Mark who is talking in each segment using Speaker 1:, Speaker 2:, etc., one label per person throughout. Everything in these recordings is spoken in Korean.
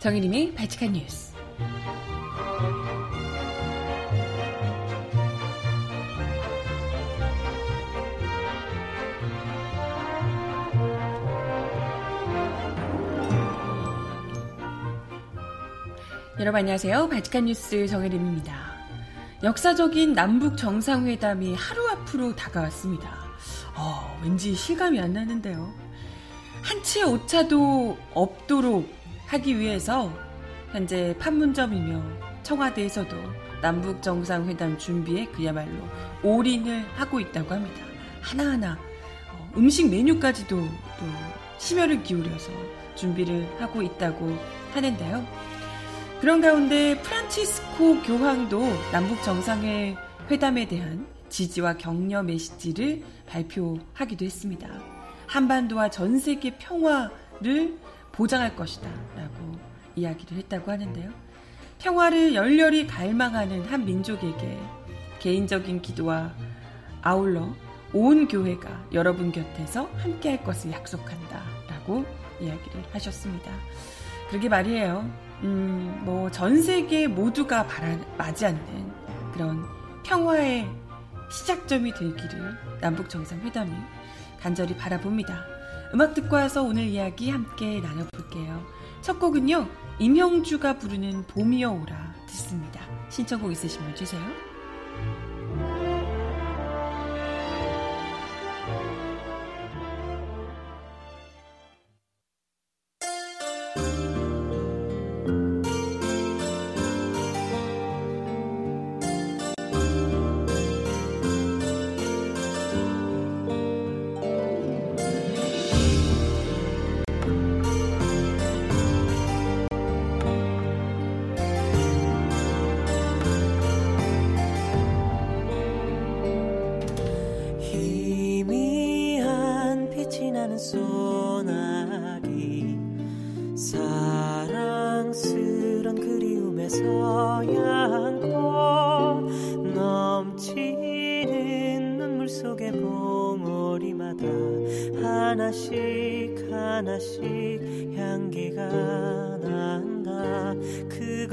Speaker 1: 정혜림의 발칙한 뉴스. 여러분 안녕하세요. 발칙한 뉴스 정혜림입니다. 역사적인 남북 정상회담이 하루 앞으로 다가왔습니다. 어, 왠지 실감이 안 나는데요. 한치의 오차도 없도록 하기 위해서 현재 판문점이며 청와대에서도 남북 정상회담 준비에 그야말로 올인을 하고 있다고 합니다. 하나하나 어, 음식 메뉴까지도 또 심혈을 기울여서 준비를 하고 있다고 하는데요. 그런 가운데 프란치스코 교황도 남북 정상회 회담에 대한 지지와 격려 메시지를 발표하기도 했습니다. 한반도와 전 세계 평화를 보장할 것이다 라고 이야기를 했다고 하는데요. 평화를 열렬히 갈망하는 한 민족에게 개인적인 기도와 아울러 온 교회가 여러분 곁에서 함께 할 것을 약속한다 라고 이야기를 하셨습니다. 그러게 말이에요. 음, 뭐, 전 세계 모두가 바라, 맞이않는 그런 평화의 시작점이 되기를 남북정상회담이 간절히 바라봅니다. 음악 듣고 와서 오늘 이야기 함께 나눠볼게요. 첫 곡은요, 임형주가 부르는 봄이여 오라 듣습니다. 신청곡 있으시면 주세요.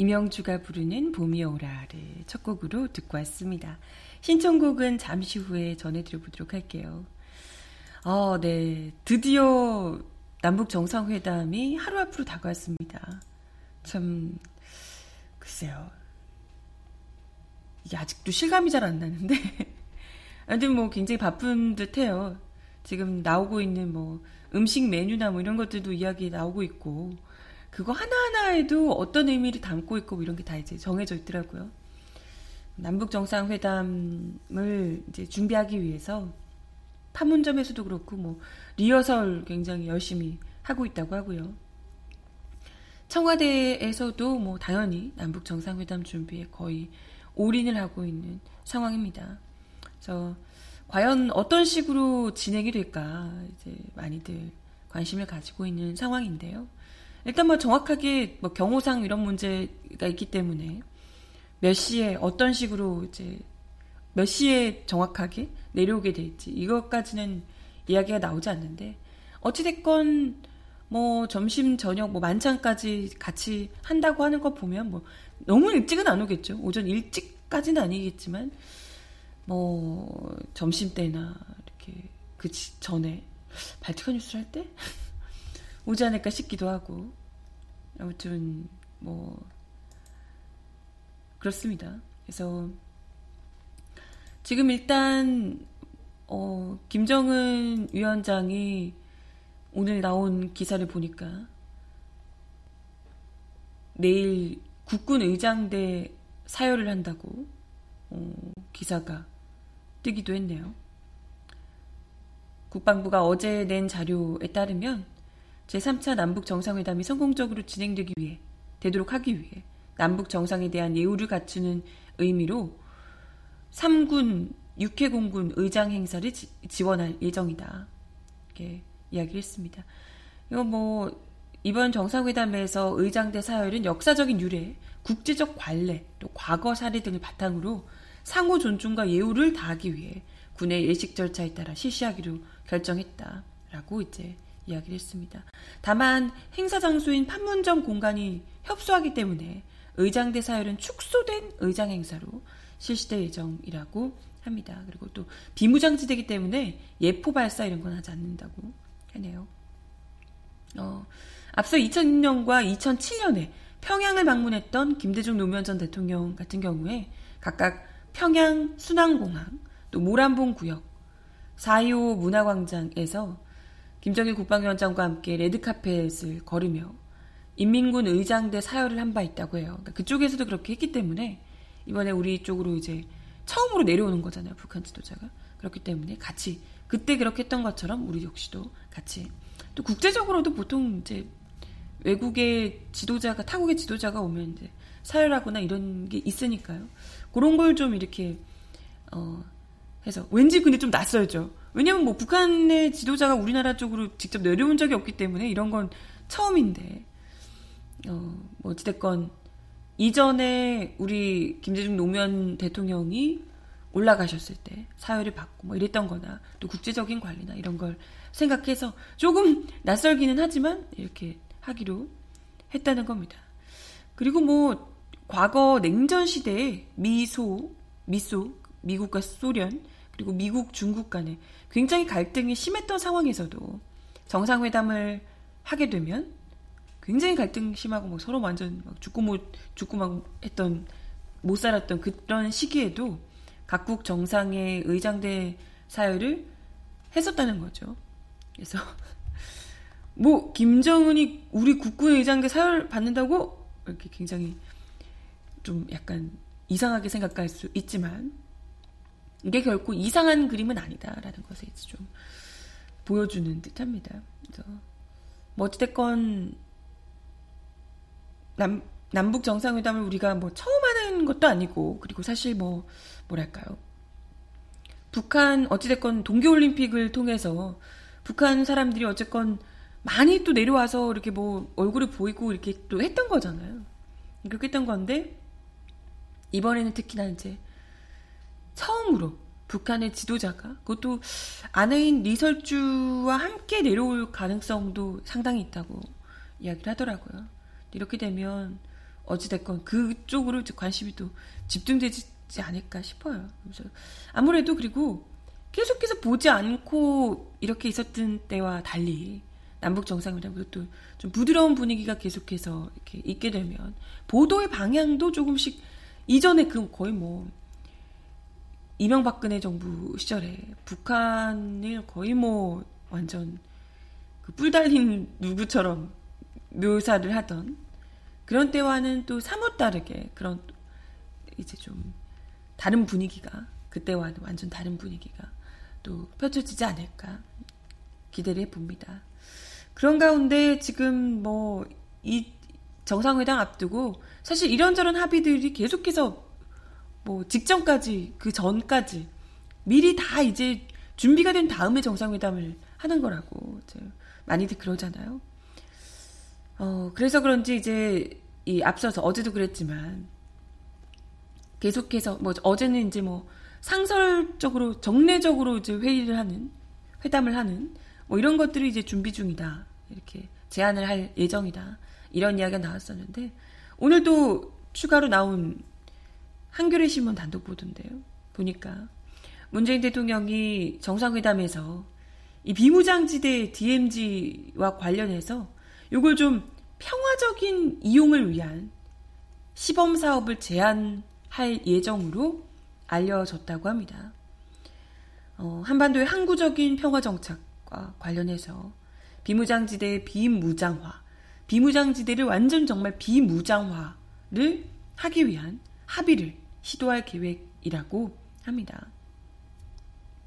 Speaker 1: 이명주가 부르는 봄이 오라를 첫 곡으로 듣고 왔습니다. 신청곡은 잠시 후에 전해드려보도록 할게요. 어, 네. 드디어 남북 정상회담이 하루 앞으로 다가왔습니다. 참, 글쎄요. 이게 아직도 실감이 잘 안 나는데. 아무튼 뭐 굉장히 바쁜 듯 해요. 지금 나오고 있는 뭐 음식 메뉴나 뭐 이런 것들도 이야기 나오고 있고 그거 하나하나에도 어떤 의미를 담고 있고 뭐 이런 게 다 이제 정해져 있더라고요. 남북 정상회담을 이제 준비하기 위해서 판문점에서도 그렇고 뭐 리허설 굉장히 열심히 하고 있다고 하고요. 청와대에서도 뭐 당연히 남북 정상회담 준비에 거의 올인을 하고 있는 상황입니다. 그래서 과연 어떤 식으로 진행이 될까 이제 많이들 관심을 가지고 있는 상황인데요. 일단 뭐 정확하게 뭐 경호상 이런 문제가 있기 때문에 몇 시에 어떤 식으로 이제 몇 시에 정확하게 내려오게 될지 이것까지는 이야기가 나오지 않는데 어찌됐건 뭐 점심 저녁 뭐 만찬까지 같이 한다고 하는 거 보면 뭐 너무 일찍은 안 오겠죠. 오전 일찍까지는 아니겠지만 뭐 점심 때나 이렇게 그 전에 발티카 뉴스를 할 때 오지 않을까 싶기도 하고 아무튼 뭐 그렇습니다. 그래서 지금 일단 어 김정은 위원장이 오늘 나온 기사를 보니까 내일 국군 의장대 사열을 한다고 어, 기사가 뜨기도 했네요. 국방부가 어제 낸 자료에 따르면 제3차 남북 정상회담이 성공적으로 진행되기 위해 되도록 하기 위해 남북 정상에 대한 예우를 갖추는 의미로 3군 육해공군 의장 행사를 지, 원할 예정이다. 이렇게 이야기를 했습니다. 이거 뭐 이번 정상회담에서 의장대 사열은 역사적인 유래, 국제적 관례, 또 과거 사례 등을 바탕으로 상호 존중과 예우를 다하기 위해 군의 예식 절차에 따라 실시하기로 결정했다라고 이제 이야기를 했습니다. 다만 행사 장소인 판문점 공간이 협소하기 때문에 의장대 사열은 축소된 의장 행사로 실시될 예정이라고 합니다. 그리고 또 비무장지대이기 때문에 예포 발사 이런 건 하지 않는다고 하네요. 어, 앞서 2006년과 2007년에 평양을 방문했던 김대중 노무현 전 대통령 같은 경우에 각각 평양 순항공항, 또 모란봉 구역, 4.25 문화광장에서 김정일 국방위원장과 함께 레드카펫을 걸으며 인민군 의장대 사열을 한 바 있다고 해요. 그러니까 그쪽에서도 그렇게 했기 때문에 이번에 우리 쪽으로 이제 처음으로 내려오는 거잖아요. 북한 지도자가. 그렇기 때문에 같이 그때 그렇게 했던 것처럼 우리 역시도 같이 또 국제적으로도 보통 이제 외국의 지도자가 타국의 지도자가 오면 이제 사열하거나 이런 게 있으니까요. 그런 걸 좀 이렇게 어 해서 왠지 근데 좀 낯설죠. 왜냐면 뭐 북한의 지도자가 우리나라 쪽으로 직접 내려온 적이 없기 때문에 이런 건 처음인데 어 뭐 어찌됐건 이전에 우리 김대중 노무현 대통령이 올라가셨을 때 사회를 받고 뭐 이랬던 거나 또 국제적인 관리나 이런 걸 생각해서 조금 낯설기는 하지만 이렇게 하기로 했다는 겁니다. 그리고 뭐 과거 냉전 시대에 미소, 미소, 미국과 소련 그리고 미국, 중국 간에 굉장히 갈등이 심했던 상황에서도 정상회담을 하게 되면 굉장히 갈등 심하고 뭐 서로 완전 막 죽고 못 죽고 막 했던 못 살았던 그런 시기에도 각국 정상의 의장대 사열을 했었다는 거죠. 그래서 뭐 김정은이 우리 국군 의장대 사열 받는다고 이렇게 굉장히 좀 약간 이상하게 생각할 수 있지만 이게 결코 이상한 그림은 아니다라는 것을 좀 보여주는 듯합니다. 그래서 뭐 어찌됐건 남, 남북 정상회담을 우리가 뭐 처음 하는 것도 아니고, 그리고 사실 뭐, 뭐랄까요. 북한, 어찌됐건 동계올림픽을 통해서 북한 사람들이 어쨌건 많이 또 내려와서 이렇게 뭐 얼굴을 보이고 이렇게 또 했던 거잖아요. 그렇게 했던 건데, 이번에는 특히나 이제 처음으로 북한의 지도자가 그것도 아내인 리설주와 함께 내려올 가능성도 상당히 있다고 이야기를 하더라고요. 이렇게 되면 어찌됐건 그쪽으로 관심이 또 집중되지 않을까 싶어요. 그래서 아무래도 그리고 계속해서 보지 않고 이렇게 있었던 때와 달리 남북 정상회담 그것도 좀 부드러운 분위기가 계속해서 이렇게 있게 되면 보도의 방향도 조금씩 이전에 그 거의 뭐 이명박근혜 정부 시절에 북한을 거의 뭐 완전 그 뿔 달린 누구처럼 묘사를 하던 그런 때와는 또 사뭇 다르게 그런 이제 좀 다른 분위기가 그때와는 완전 다른 분위기가 또 펼쳐지지 않을까 기대를 해봅니다. 그런 가운데 지금 뭐 이 정상회담 앞두고 사실 이런저런 합의들이 계속해서 뭐 직전까지 그 전까지 미리 다 이제 준비가 된 다음에 정상회담을 하는 거라고 많이들 그러잖아요. 어, 그래서 그런지 이제 이 앞서서 어제도 그랬지만 계속해서 뭐 어제는 이제 뭐 상설적으로 정례적으로 이제 회의를 하는 회담을 하는 뭐 이런 것들을 이제 준비 중이다 이렇게 제안을 할 예정이다 이런 이야기가 나왔었는데 오늘도 추가로 나온 한겨레 신문 단독 보도인데요 보니까 문재인 대통령이 정상회담에서 이 비무장지대 DMZ와 관련해서 이걸 좀 평화적인 이용을 위한 시범 사업을 제안할 예정으로 알려졌다고 합니다. 어, 한반도의 항구적인 평화 정착과 관련해서 비무장지대의 비무장화, 비무장지대를 완전 정말 비무장화를 하기 위한 합의를 시도할 계획이라고 합니다.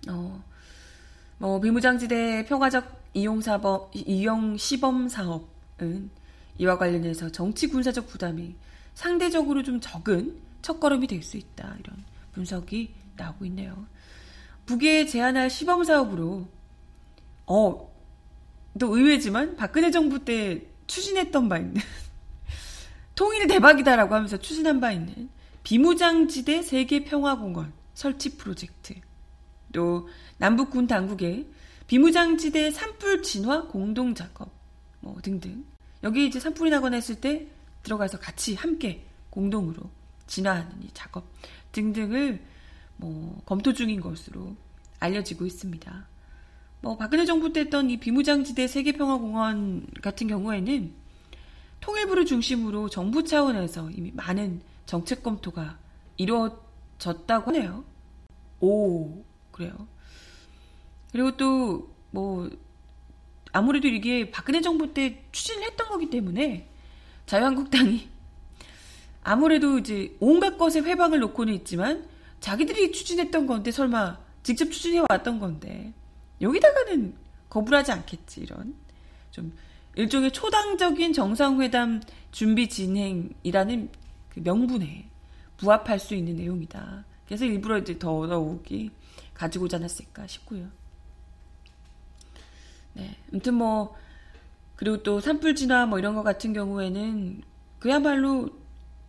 Speaker 1: 어, 뭐 비무장지대 평화적 이용 사법 이용 시범 사업은 이와 관련해서 정치 군사적 부담이 상대적으로 좀 적은 첫걸음이 될 수 있다. 이런 분석이 나오고 있네요. 북에 제안할 시범 사업으로 어, 또 의외지만 박근혜 정부 때 추진했던 바 있는 통일 대박이다라고 하면서 추진한 바 있는 비무장지대 세계평화공원 설치 프로젝트 또 남북군 당국의 비무장지대 산불 진화 공동 작업 뭐 등등 여기 이제 산불이 나거나 했을 때 들어가서 같이 함께 공동으로 진화하는 이 작업 등등을 뭐 검토 중인 것으로 알려지고 있습니다. 뭐 박근혜 정부 때 했던 이 비무장지대 세계평화공원 같은 경우에는 통일부를 중심으로 정부 차원에서 이미 많은 정책 검토가 이루어졌다고 하네요. 오, 그래요. 그리고 또, 뭐, 아무래도 이게 박근혜 정부 때 추진을 했던 거기 때문에 자유한국당이 아무래도 이제 온갖 것에 회방을 놓고는 있지만 자기들이 추진했던 건데 설마 직접 추진해 왔던 건데 여기다가는 거부하지 않겠지 이런 좀 일종의 초당적인 정상회담 준비 진행이라는 그 명분에 부합할 수 있는 내용이다. 그래서 일부러 이제 더더욱이 가지고자 않았을까 싶고요. 네, 아무튼 뭐 그리고 또 산불 진화 뭐 이런 거 같은 경우에는 그야말로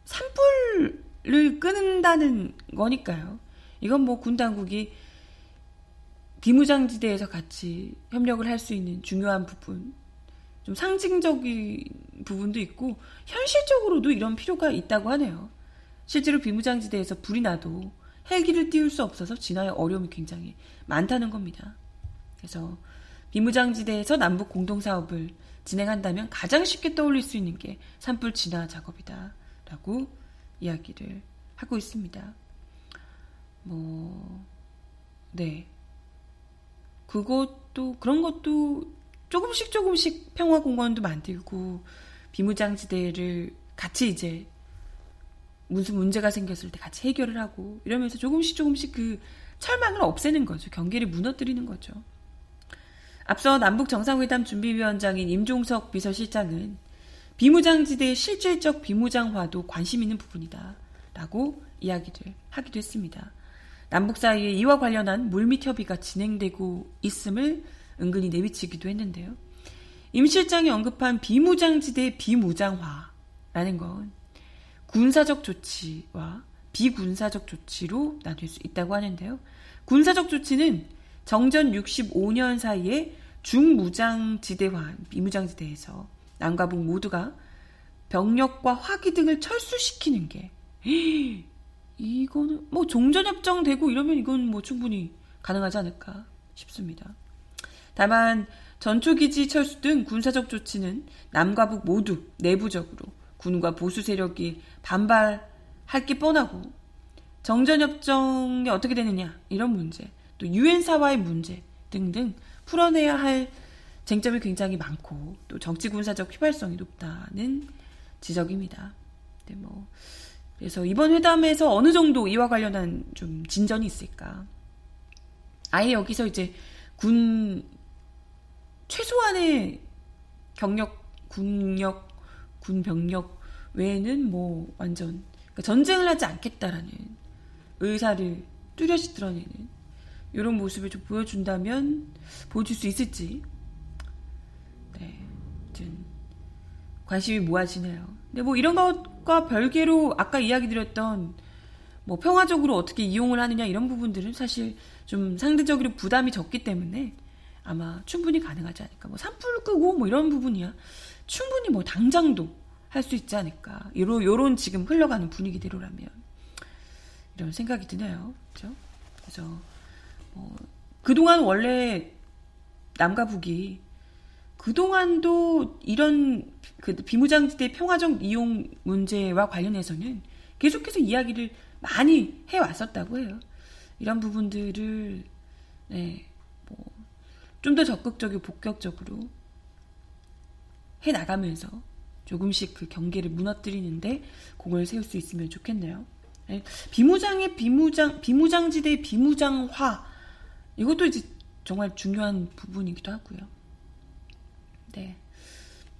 Speaker 1: 산불을 끄는다는 거니까요. 이건 뭐 군 당국이 비무장지대에서 같이 협력을 할 수 있는 중요한 부분, 좀 상징적인 부분도 있고 현실적으로도 이런 필요가 있다고 하네요. 실제로 비무장지대에서 불이 나도 헬기를 띄울 수 없어서 진화의 어려움이 굉장히 많다는 겁니다. 그래서 비무장지대에서 남북 공동사업을 진행한다면 가장 쉽게 떠올릴 수 있는 게 산불 진화 작업이다. 라고 이야기를 하고 있습니다. 뭐, 네. 그것도, 그런 것도 조금씩 조금씩 평화공원도 만들고, 비무장지대를 같이 이제 무슨 문제가 생겼을 때 같이 해결을 하고, 이러면서 조금씩 조금씩 그 철망을 없애는 거죠. 경계를 무너뜨리는 거죠. 앞서 남북 정상회담 준비위원장인 임종석 비서실장은 비무장지대의 실질적 비무장화도 관심 있는 부분이다. 라고 이야기를 하기도 했습니다. 남북 사이에 이와 관련한 물밑 협의가 진행되고 있음을 은근히 내비치기도 했는데요. 임 실장이 언급한 비무장지대 비무장화라는 건 군사적 조치와 비군사적 조치로 나뉠 수 있다고 하는데요. 군사적 조치는 정전 65년 사이에 중무장지대화, 비무장지대에서 남과 북 모두가 병력과 화기 등을 철수시키는 게 이거는 뭐 종전협정 되고 이러면 이건 뭐 충분히 가능하지 않을까 싶습니다. 다만 전초기지 철수 등 군사적 조치는 남과 북 모두 내부적으로 군과 보수 세력이 반발할 게 뻔하고 정전협정이 어떻게 되느냐 이런 문제 또 유엔사와의 문제 등등 풀어내야 할 쟁점이 굉장히 많고 또 정치 군사적 휘발성이 높다는 지적입니다. 네, 뭐 그래서 이번 회담에서 어느 정도 이와 관련한 좀 진전이 있을까? 아예 여기서 이제 군 최소한의 경력, 군력, 군 병력 외에는 뭐 완전 그러니까 전쟁을 하지 않겠다라는 의사를 뚜렷이 드러내는 이런 모습을 좀 보여준다면 보여줄 수 있을지 네, 좀 관심이 모아지네요. 근데 뭐 이런 것과 별개로 아까 이야기 드렸던 뭐 평화적으로 어떻게 이용을 하느냐 이런 부분들은 사실 좀 상대적으로 부담이 적기 때문에 아마 충분히 가능하지 않을까. 뭐 산불 끄고 뭐 이런 부분이야 충분히 뭐 당장도 할 수 있지 않을까. 요런, 요런 지금 흘러가는 분위기대로라면 이런 생각이 드네요. 그죠? 그래서 뭐 그동안 원래 남과 북이 그동안도 이런 그 비무장지대 평화적 이용 문제와 관련해서는 계속해서 이야기를 많이 해 왔었다고 해요. 이런 부분들을 네, 뭐 좀 더 적극적이고 복격적으로 해 나가면서 조금씩 그 경계를 무너뜨리는데 공을 세울 수 있으면 좋겠네요. 네, 비무장의 비무장 비무장지대 비무장화 이것도 이제 정말 중요한 부분이기도 하고요. 네.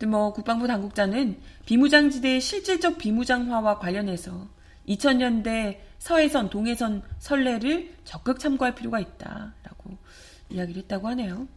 Speaker 1: 뭐 국방부 당국자는 비무장지대의 실질적 비무장화와 관련해서 2000년대 서해선, 동해선 선례를 적극 참고할 필요가 있다라고 이야기를 했다고 하네요.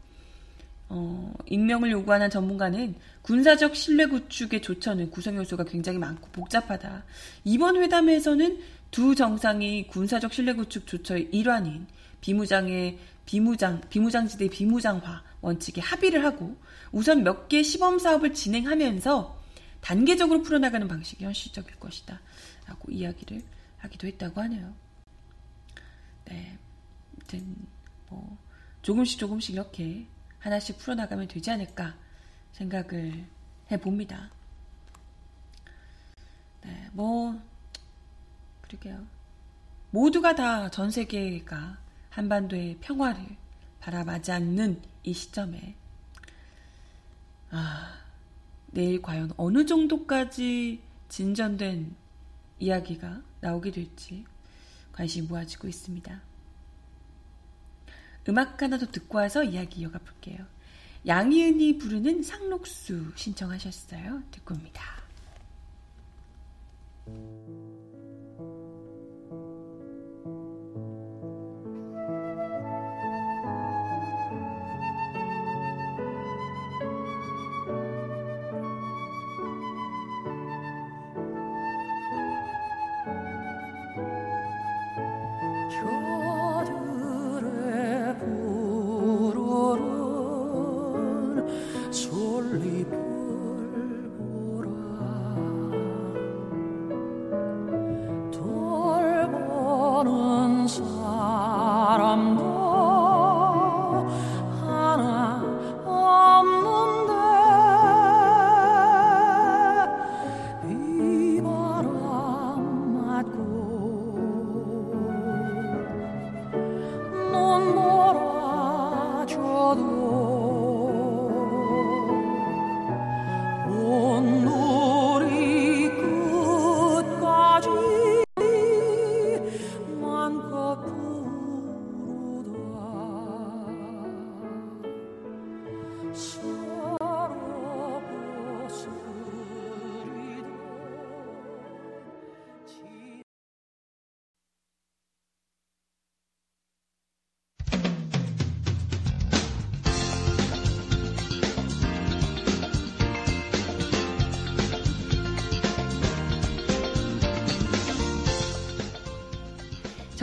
Speaker 1: 어, 익명을 요구하는 전문가는 군사적 신뢰 구축의 조처는 구성 요소가 굉장히 많고 복잡하다. 이번 회담에서는 두 정상이 군사적 신뢰 구축 조처의 일환인 비무장의 비무장 비무장지대 비무장화 원칙에 합의를 하고 우선 몇 개 시범 사업을 진행하면서 단계적으로 풀어나가는 방식이 현실적일 것이다. 라고 이야기를 하기도 했다고 하네요. 네. 아무튼, 뭐, 조금씩 조금씩 이렇게 하나씩 풀어나가면 되지 않을까 생각을 해봅니다. 네, 뭐, 그러게요. 모두가 다 전 세계가 한반도의 평화를 바라마지 않는 이 시점에, 아, 내일 과연 어느 정도까지 진전된 이야기가 나오게 될지 관심이 모아지고 있습니다. 음악 하나 더 듣고 와서 이야기 이어가 볼게요. 양희은이 부르는 상록수 신청하셨어요. 듣고 옵니다.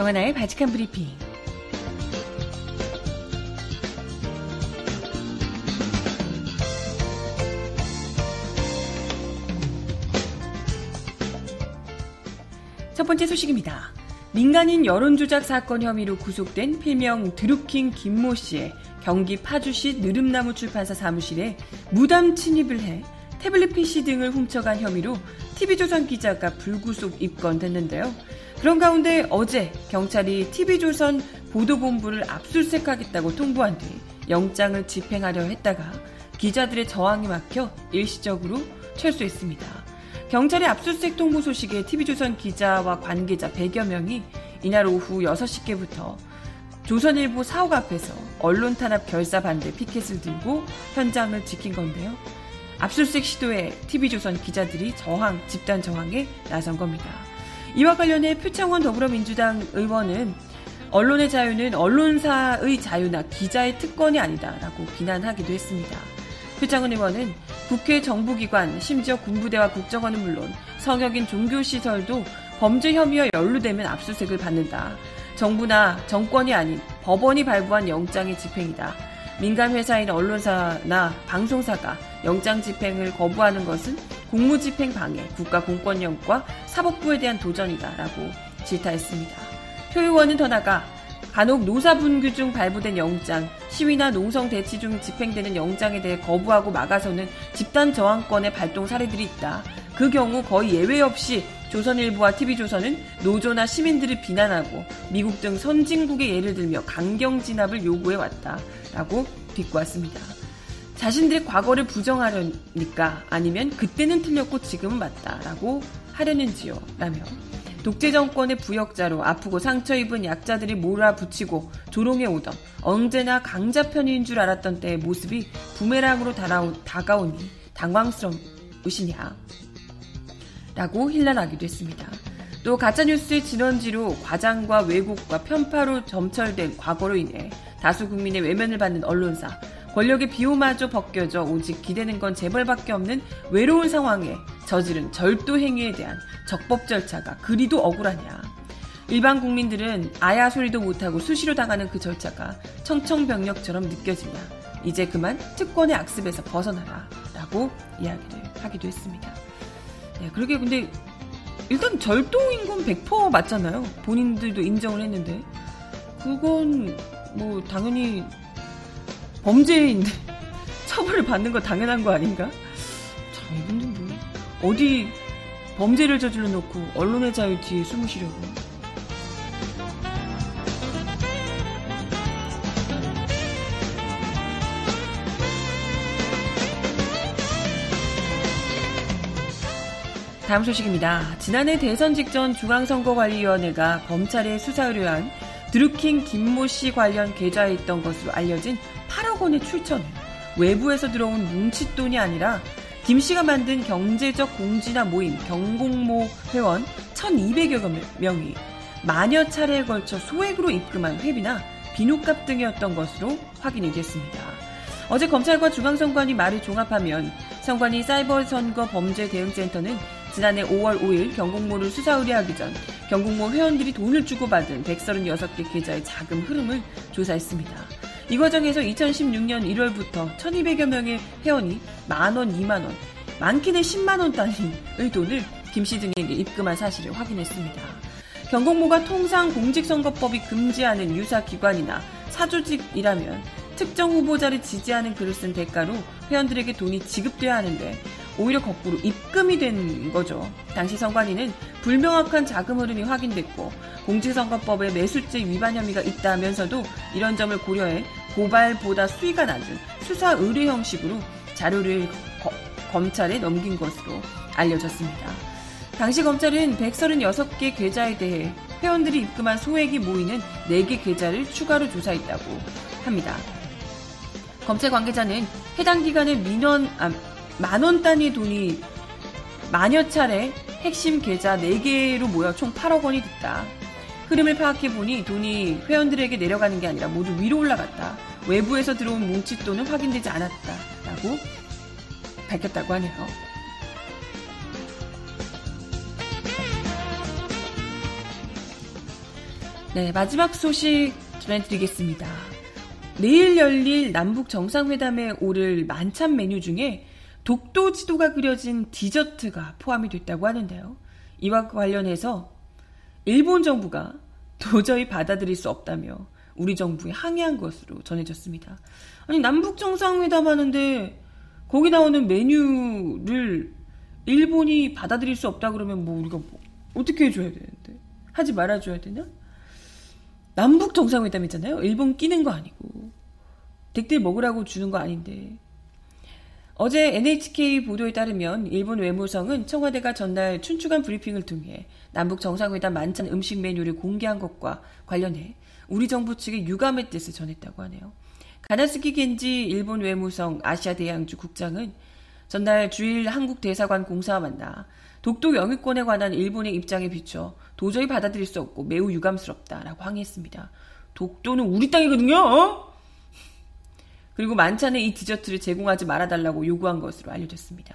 Speaker 1: 정하나의 바칙한 브리핑. 첫 번째 소식입니다. 민간인 여론조작 사건 혐의로 구속된 필명 드루킹 김모 씨의 경기 파주시 느릅나무 출판사 사무실에 무담 침입을 해 태블릿 PC 등을 훔쳐간 혐의로 TV조선 기자가 불구속 입건됐는데요. 그런 가운데 어제 경찰이 TV조선 보도본부를 압수수색하겠다고 통보한 뒤 영장을 집행하려 했다가 기자들의 저항이 막혀 일시적으로 철수했습니다. 경찰의 압수수색 통보 소식에 TV조선 기자와 관계자 100여 명이 이날 오후 6시께부터 조선일보 사옥 앞에서 언론 탄압 결사 반대 피켓을 들고 현장을 지킨 건데요. 압수수색 시도에 TV조선 기자들이 저항, 집단 저항에 나선 겁니다. 이와 관련해 표창원 더불어민주당 의원은 언론의 자유는 언론사의 자유나 기자의 특권이 아니다라고 비난하기도 했습니다. 표창원 의원은 국회 정부기관, 심지어 군부대와 국정원은 물론 성역인 종교시설도 범죄 혐의와 연루되면 압수수색을 받는다. 정부나 정권이 아닌 법원이 발부한 영장의 집행이다. 민간 회사인 언론사나 방송사가 영장 집행을 거부하는 것은 공무집행 방해, 국가공권력과 사법부에 대한 도전이다라고 질타했습니다. 표 의원은 더 나가 간혹 노사분규 중 발부된 영장, 시위나 농성 대치 중 집행되는 영장에 대해 거부하고 막아서는 집단 저항권의 발동 사례들이 있다. 그 경우 거의 예외 없이 조선일보와 TV조선은 노조나 시민들을 비난하고 미국 등 선진국의 예를 들며 강경 진압을 요구해 왔다. 라고 비꼬았습니다. 자신들의 과거를 부정하려니까 아니면 그때는 틀렸고 지금은 맞다라고 하려는지요 라며 독재 정권의 부역자로 아프고 상처 입은 약자들이 몰아붙이고 조롱해 오던 언제나 강자 편인 줄 알았던 때의 모습이 부메랑으로 다가오니 당황스러우시냐? 라고 힐난하기도 했습니다. 또 가짜뉴스의 진원지로 과장과 왜곡과 편파로 점철된 과거로 인해 다수 국민의 외면을 받는 언론사, 권력의 비호마저 벗겨져 오직 기대는 건 재벌밖에 없는 외로운 상황에 저지른 절도 행위에 대한 적법 절차가 그리도 억울하냐. 일반 국민들은 아야 소리도 못하고 수시로 당하는 그 절차가 청청병력처럼 느껴지냐. 이제 그만 특권의 악습에서 벗어나라. 라고 이야기를 하기도 했습니다. 네, 그러게 근데 일단 절도인 건 100% 맞잖아요. 본인들도 인정을 했는데. 그건 뭐 당연히 범죄인데 처벌을 받는 거 당연한 거 아닌가? 참 이분들 뭐 어디 범죄를 저질러 놓고 언론의 자유 뒤에 숨으시려고. 다음 소식입니다. 지난해 대선 직전 중앙선거관리위원회가 검찰에 수사 의뢰한 드루킹 김모 씨 관련 계좌에 있던 것으로 알려진 8억 원의 출처는 외부에서 들어온 뭉칫돈이 아니라 김 씨가 만든 경제적 공지나 모임 경공모 회원 1,200여 명이 만여 차례에 걸쳐 소액으로 입금한 회비나 비누값 등이었던 것으로 확인이 됐습니다. 어제 검찰과 중앙선관위 말을 종합하면 선관위 사이버선거 범죄대응센터는 지난해 5월 5일 경공모를 수사 의뢰하기 전 경공모 회원들이 돈을 주고받은 136개 계좌의 자금 흐름을 조사했습니다. 이 과정에서 2016년 1월부터 1200여 명의 회원이 만원, 2만원, 많게는 10만원 단위의 돈을 김씨 등에게 입금한 사실을 확인했습니다. 경공모가 통상 공직선거법이 금지하는 유사기관이나 사조직이라면 특정 후보자를 지지하는 글을 쓴 대가로 회원들에게 돈이 지급돼야 하는데 오히려 거꾸로 입금이 된 거죠. 당시 선관위는 불명확한 자금 흐름이 확인됐고 공직선거법에 매수죄 위반 혐의가 있다면서도 이런 점을 고려해 고발보다 수위가 낮은 수사 의뢰 형식으로 자료를 거, 검찰에 넘긴 것으로 알려졌습니다. 당시 검찰은 136개 계좌에 대해 회원들이 입금한 소액이 모이는 4개 계좌를 추가로 조사했다고 합니다. 검찰 관계자는 해당 기간에 민원, 아, 만원 단위 돈이 만여 차례 핵심 계좌 4개로 모여 총 8억 원이 됐다. 흐름을 파악해보니 돈이 회원들에게 내려가는 게 아니라 모두 위로 올라갔다. 외부에서 들어온 뭉칫돈은 확인되지 않았다. 라고 밝혔다고 하네요. 네, 마지막 소식 전해드리겠습니다. 내일 열릴 남북 정상회담에 오를 만찬 메뉴 중에 독도 지도가 그려진 디저트가 포함이 됐다고 하는데요. 이와 관련해서 일본 정부가 도저히 받아들일 수 없다며 우리 정부에 항의한 것으로 전해졌습니다. 아니 남북 정상회담 하는데 거기 나오는 메뉴를 일본이 받아들일 수 없다 그러면 뭐 우리가 뭐 어떻게 해줘야 되는데 하지 말아줘야 되냐? 남북 정상회담이잖아요. 일본 끼는 거 아니고 댁들 먹으라고 주는 거 아닌데 어제 NHK 보도에 따르면 일본 외무성은 청와대가 전날 춘추관 브리핑을 통해 남북 정상회담 만찬 음식 메뉴를 공개한 것과 관련해 우리 정부 측에 유감의 뜻을 전했다고 하네요. 가나스키 겐지 일본 외무성 아시아 대양주 국장은 전날 주일 한국 대사관 공사와 만나 독도 영유권에 관한 일본의 입장에 비춰 도저히 받아들일 수 없고 매우 유감스럽다라고 항의했습니다. 독도는 우리 땅이거든요. 어? 그리고 만찬에 이 디저트를 제공하지 말아달라고 요구한 것으로 알려졌습니다.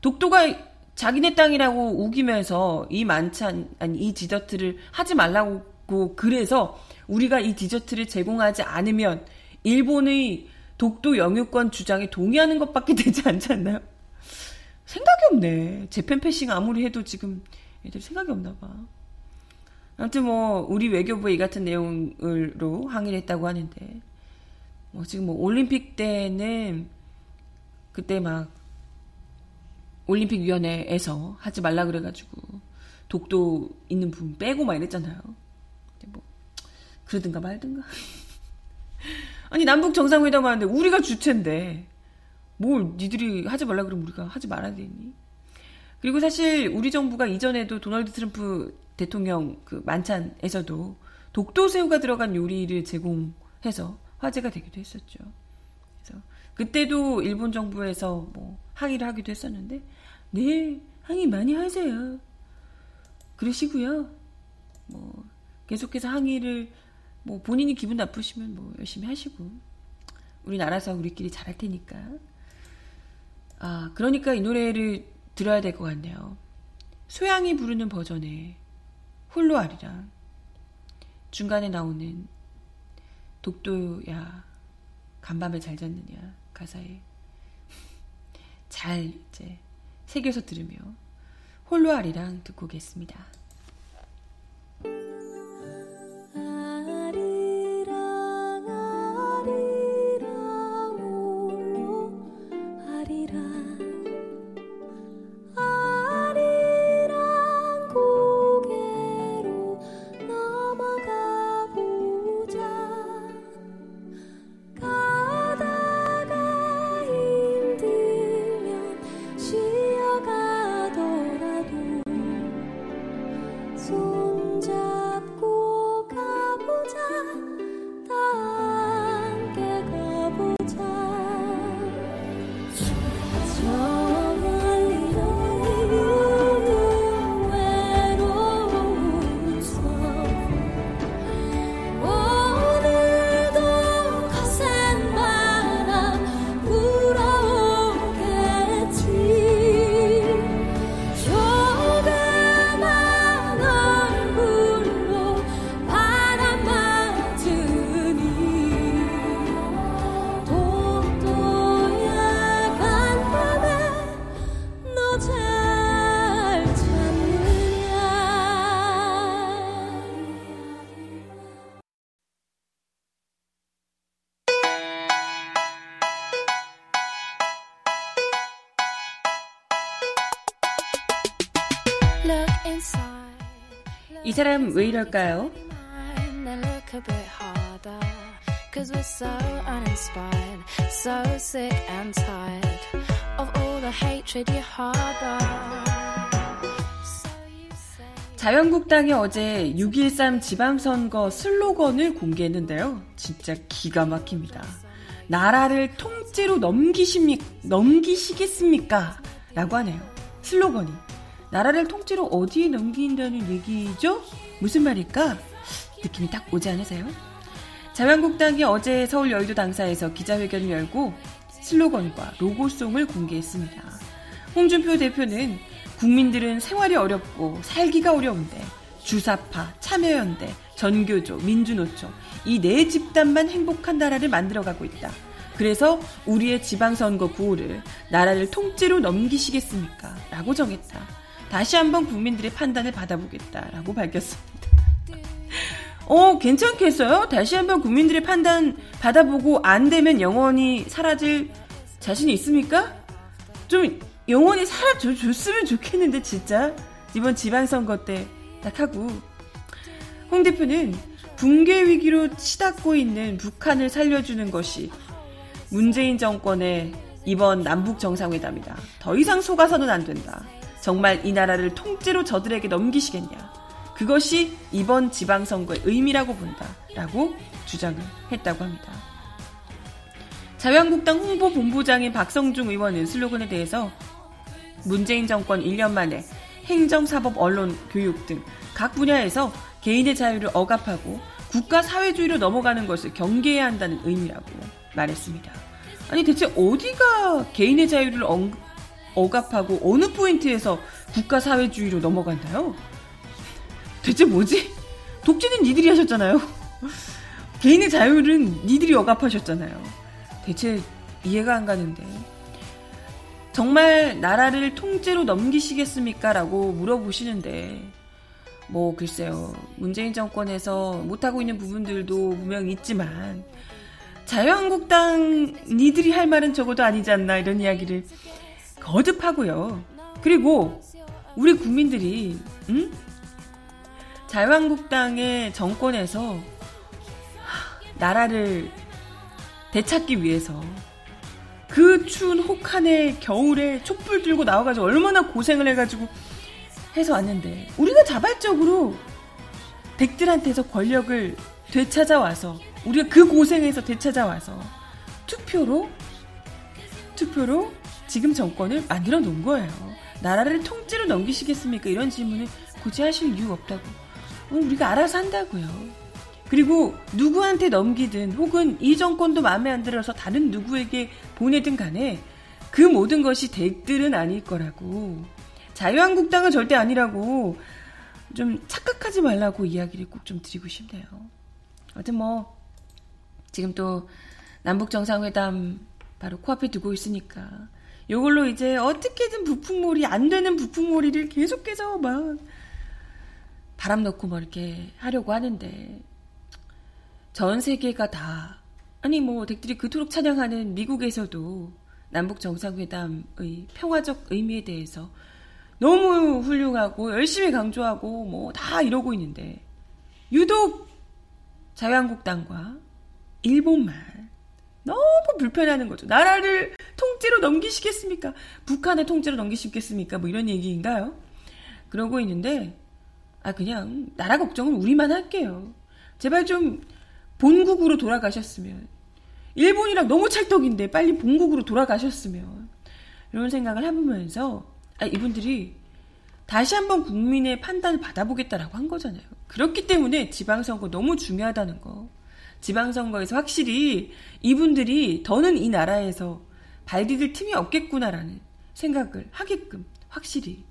Speaker 1: 독도가 자기네 땅이라고 우기면서 이 만찬, 아니, 이 디저트를 하지 말라고 그래서 우리가 이 디저트를 제공하지 않으면 일본의 독도 영유권 주장에 동의하는 것밖에 되지 않나요? 생각이 없네. 재팬 패싱 아무리 해도 지금 애들 생각이 없나 봐. 아무튼 뭐 우리 외교부에 이 같은 내용으로 항의를 했다고 하는데 뭐 지금 뭐 올림픽 때는 그때 막 올림픽 위원회에서 하지 말라 그래가지고 독도 있는 부분 빼고 막 이랬잖아요. 뭐 그러든가 말든가. 아니 남북 정상회담 하는데 우리가 주체인데 뭘 니들이 하지 말라 그러면 우리가 하지 말아야 되니? 그리고 사실 우리 정부가 이전에도 도널드 트럼프 대통령 그 만찬에서도 독도 새우가 들어간 요리를 제공해서 화제가 되기도 했었죠. 그래서 그때도 일본 정부에서 뭐 항의를 하기도 했었는데, 네, 항의 많이 하세요. 그러시고요. 뭐, 계속해서 항의를, 뭐, 본인이 기분 나쁘시면 뭐, 열심히 하시고, 우린 알아서 우리끼리 잘할 테니까. 아, 그러니까 이 노래를 들어야 될 것 같네요. 소양이 부르는 버전의 홀로 아리랑 중간에 나오는 독도야 간밤에 잘 잤느냐 가사에 잘 이제 새겨서 들으며 홀로 아리랑 듣고 오겠습니다. 왜 이럴까요? Cause we're so uninspired, so sick and tired of all the hatred you harbor. 자유한국당이 어제 6.13 지방선거 슬로건을 공개했는데요. 진짜 기가 막힙니다. 나라를 통째로 넘기십니까? 넘기시겠습니까? 라고 하네요. 슬로건이. 나라를 통째로 어디에 넘긴다는 얘기죠? 무슨 말일까? 느낌이 딱 오지 않으세요? 자유한국당이 어제 서울 여의도 당사에서 기자회견을 열고 슬로건과 로고송을 공개했습니다. 홍준표 대표는 국민들은 생활이 어렵고 살기가 어려운데 주사파, 참여연대, 전교조, 민주노총 이 네 집단만 행복한 나라를 만들어가고 있다. 그래서 우리의 지방선거 구호를 나라를 통째로 넘기시겠습니까? 라고 정했다. 다시 한번 국민들의 판단을 받아보겠다라고 밝혔습니다. 어, 괜찮겠어요? 다시 한번 국민들의 판단 받아보고 안 되면 영원히 사라질 자신이 있습니까? 좀 영원히 사라졌으면 좋겠는데 진짜 이번 지방선거 때 딱 하고 홍 대표는 붕괴 위기로 치닫고 있는 북한을 살려주는 것이 문재인 정권의 이번 남북 정상회담이다. 더 이상 속아서는 안 된다. 정말 이 나라를 통째로 저들에게 넘기시겠냐. 그것이 이번 지방선거의 의미라고 본다. 라고 주장을 했다고 합니다. 자유한국당 홍보본부장인 박성중 의원은 슬로건에 대해서 문재인 정권 1년 만에 행정, 사법, 언론, 교육 등 각 분야에서 개인의 자유를 억압하고 국가 사회주의로 넘어가는 것을 경계해야 한다는 의미라고 말했습니다. 아니 대체 어디가 개인의 자유를 억압하고 어느 포인트에서 국가 사회주의로 넘어간다요? 대체 뭐지? 독재는 니들이 하셨잖아요. 개인의 자유는 니들이 억압하셨잖아요. 대체 이해가 안 가는데. 정말 나라를 통째로 넘기시겠습니까? 라고 물어보시는데, 뭐, 글쎄요. 문재인 정권에서 못하고 있는 부분들도 분명 있지만, 자유한국당 니들이 할 말은 적어도 아니지 않나, 이런 이야기를 거듭하고요. 그리고 우리 국민들이 응? 자유한국당의 정권에서 나라를 되찾기 위해서 그 추운 혹한의 겨울에 촛불 들고 나와가지고 얼마나 고생을 해가지고 해서 왔는데 우리가 자발적으로 댁들한테서 권력을 되찾아와서 우리가 그 고생에서 되찾아와서 투표로 투표로 지금 정권을 만들어 놓은 거예요. 나라를 통째로 넘기시겠습니까? 이런 질문을 굳이 하실 이유 없다고. 어, 우리가 알아서 한다고요. 그리고 누구한테 넘기든 혹은 이 정권도 마음에 안 들어서 다른 누구에게 보내든 간에 그 모든 것이 댁들은 아닐 거라고. 자유한국당은 절대 아니라고 좀 착각하지 말라고 이야기를 꼭 좀 드리고 싶네요. 하여튼 뭐 지금 또 남북 정상회담 바로 코앞에 두고 있으니까 이걸로 이제 어떻게든 부풍몰이 안 되는 부풍몰이를 계속해서 막 바람 넣고 뭐 이렇게 하려고 하는데 전 세계가 다 아니 뭐 댁들이 그토록 찬양하는 미국에서도 남북 정상회담의 평화적 의미에 대해서 너무 훌륭하고 열심히 강조하고 뭐 다 이러고 있는데 유독 자유한국당과 일본만 너무 불편하는 거죠. 나라를 통째로 넘기시겠습니까? 북한의 통째로 넘기시겠습니까? 뭐 이런 얘기인가요? 그러고 있는데 아 그냥 나라 걱정은 우리만 할게요. 제발 좀 본국으로 돌아가셨으면 일본이랑 너무 찰떡인데 빨리 본국으로 돌아가셨으면 이런 생각을 해보면서 아, 이분들이 다시 한번 국민의 판단을 받아보겠다라고 한 거잖아요. 그렇기 때문에 지방선거 너무 중요하다는 거. 지방선거에서 확실히 이분들이 더는 이 나라에서 발 디딜 틈이 없겠구나라는 생각을 하게끔 확실히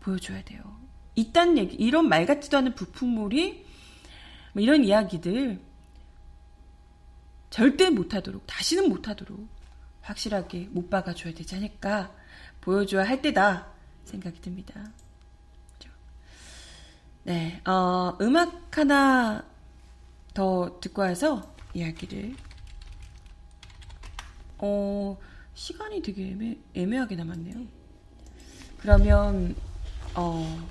Speaker 1: 보여줘야 돼요. 이딴 얘기, 이런 말 같지도 않은 부품물이 뭐 이런 이야기들 절대 못하도록, 다시는 못하도록 확실하게 못 박아줘야 되지 않을까 보여줘야 할 때다 생각이 듭니다. 네, 어, 음악 하나 더 듣고 와서 이야기를. 어, 시간이 되게 애매, 애매하게 남았네요. 그러면, 어,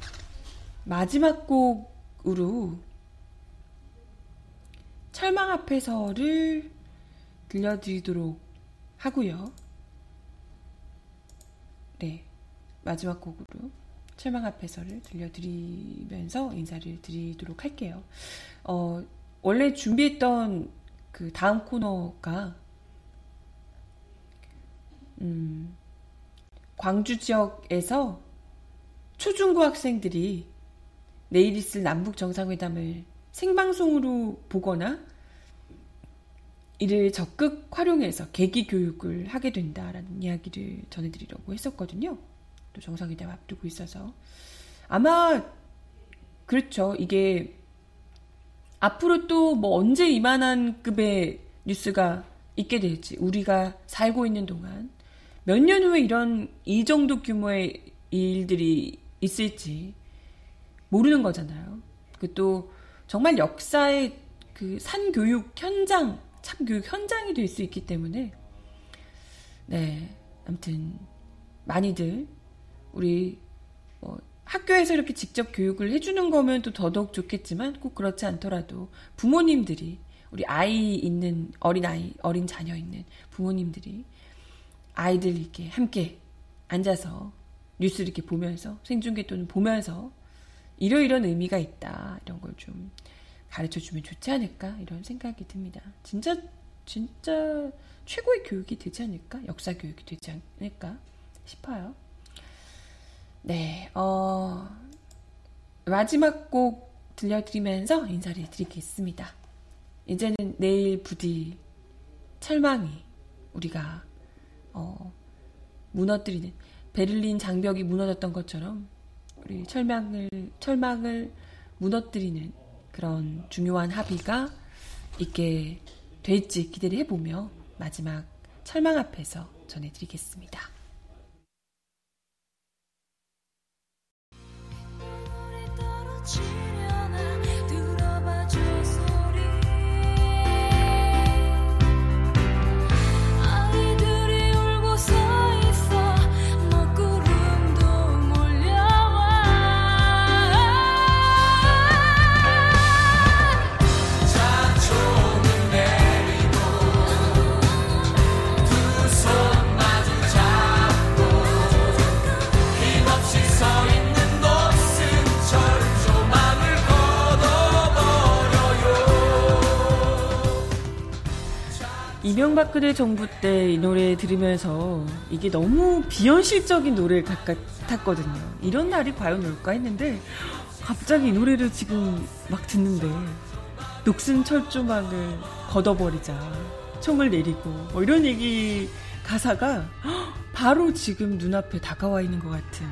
Speaker 1: 마지막 곡으로 철망 앞에서를 들려드리도록 하고요. 네, 마지막 곡으로 철망 앞에서를 들려드리면서 인사를 드리도록 할게요. 어, 원래 준비했던 그 다음 코너가 음, 광주 지역에서 초중고 학생들이 내일 있을 남북 정상회담을 생방송으로 보거나 이를 적극 활용해서 계기 교육을 하게 된다라는 이야기를 전해드리려고 했었거든요. 또 정상회담 앞두고 있어서 아마 그렇죠. 이게 앞으로 또 뭐 언제 이만한 급의 뉴스가 있게 될지 우리가 살고 있는 동안 몇 년 후에 이런 이 정도 규모의 일들이 있을지 모르는 거잖아요. 그 또 정말 역사의 그 산교육 현장, 참교육 현장이 될 수 있기 때문에 네, 아무튼 많이들 우리 뭐 학교에서 이렇게 직접 교육을 해주는 거면 또 더더욱 좋겠지만 꼭 그렇지 않더라도 부모님들이 우리 아이 있는 어린 아이 어린 자녀 있는 부모님들이 아이들 이렇게 함께 앉아서 뉴스 를 이렇게 보면서 생중계 또는 보면서 이러이런 의미가 있다 이런 걸 좀 가르쳐 주면 좋지 않을까 이런 생각이 듭니다. 진짜 진짜 최고의 교육이 되지 않을까 역사 교육이 되지 않을까 싶어요. 네, 어, 마지막 곡 들려드리면서 인사를 드리겠습니다. 이제는 내일 부디 철망이 우리가 어, 무너뜨리는 베를린 장벽이 무너졌던 것처럼 우리 철망을 철망을 무너뜨리는 그런 중요한 합의가 있게 될지 기대를 해보며 마지막 철망 앞에서 전해드리겠습니다. 이명박근혜 정부 때 이 노래 들으면서 이게 너무 비현실적인 노래 같았거든요. 이런 날이 과연 올까 했는데 갑자기 이 노래를 지금 막 듣는데 녹슨 철조망을 걷어버리자 총을 내리고 뭐 이런 얘기 가사가 바로 지금 눈앞에 다가와 있는 것 같은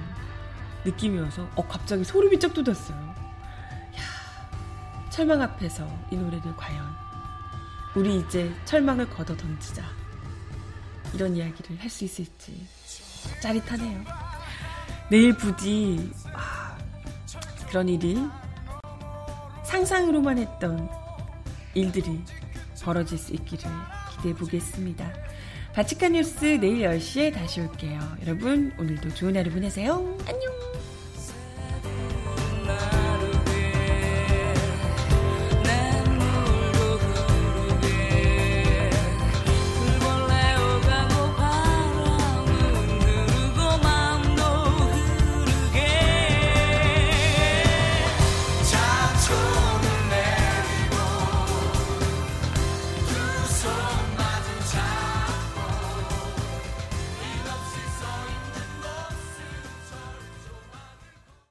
Speaker 1: 느낌이어서 어 갑자기 소름이 쫙 돋았어요. 야 철망 앞에서 이 노래를 과연 우리 이제 철망을 걷어 던지자 이런 이야기를 할 수 있을지 짜릿하네요. 내일 부디 아, 그런 일이 상상으로만 했던 일들이 벌어질 수 있기를 기대해 보겠습니다. 바치카 뉴스 내일 10시에 다시 올게요. 여러분, 오늘도 좋은 하루 보내세요. 안녕!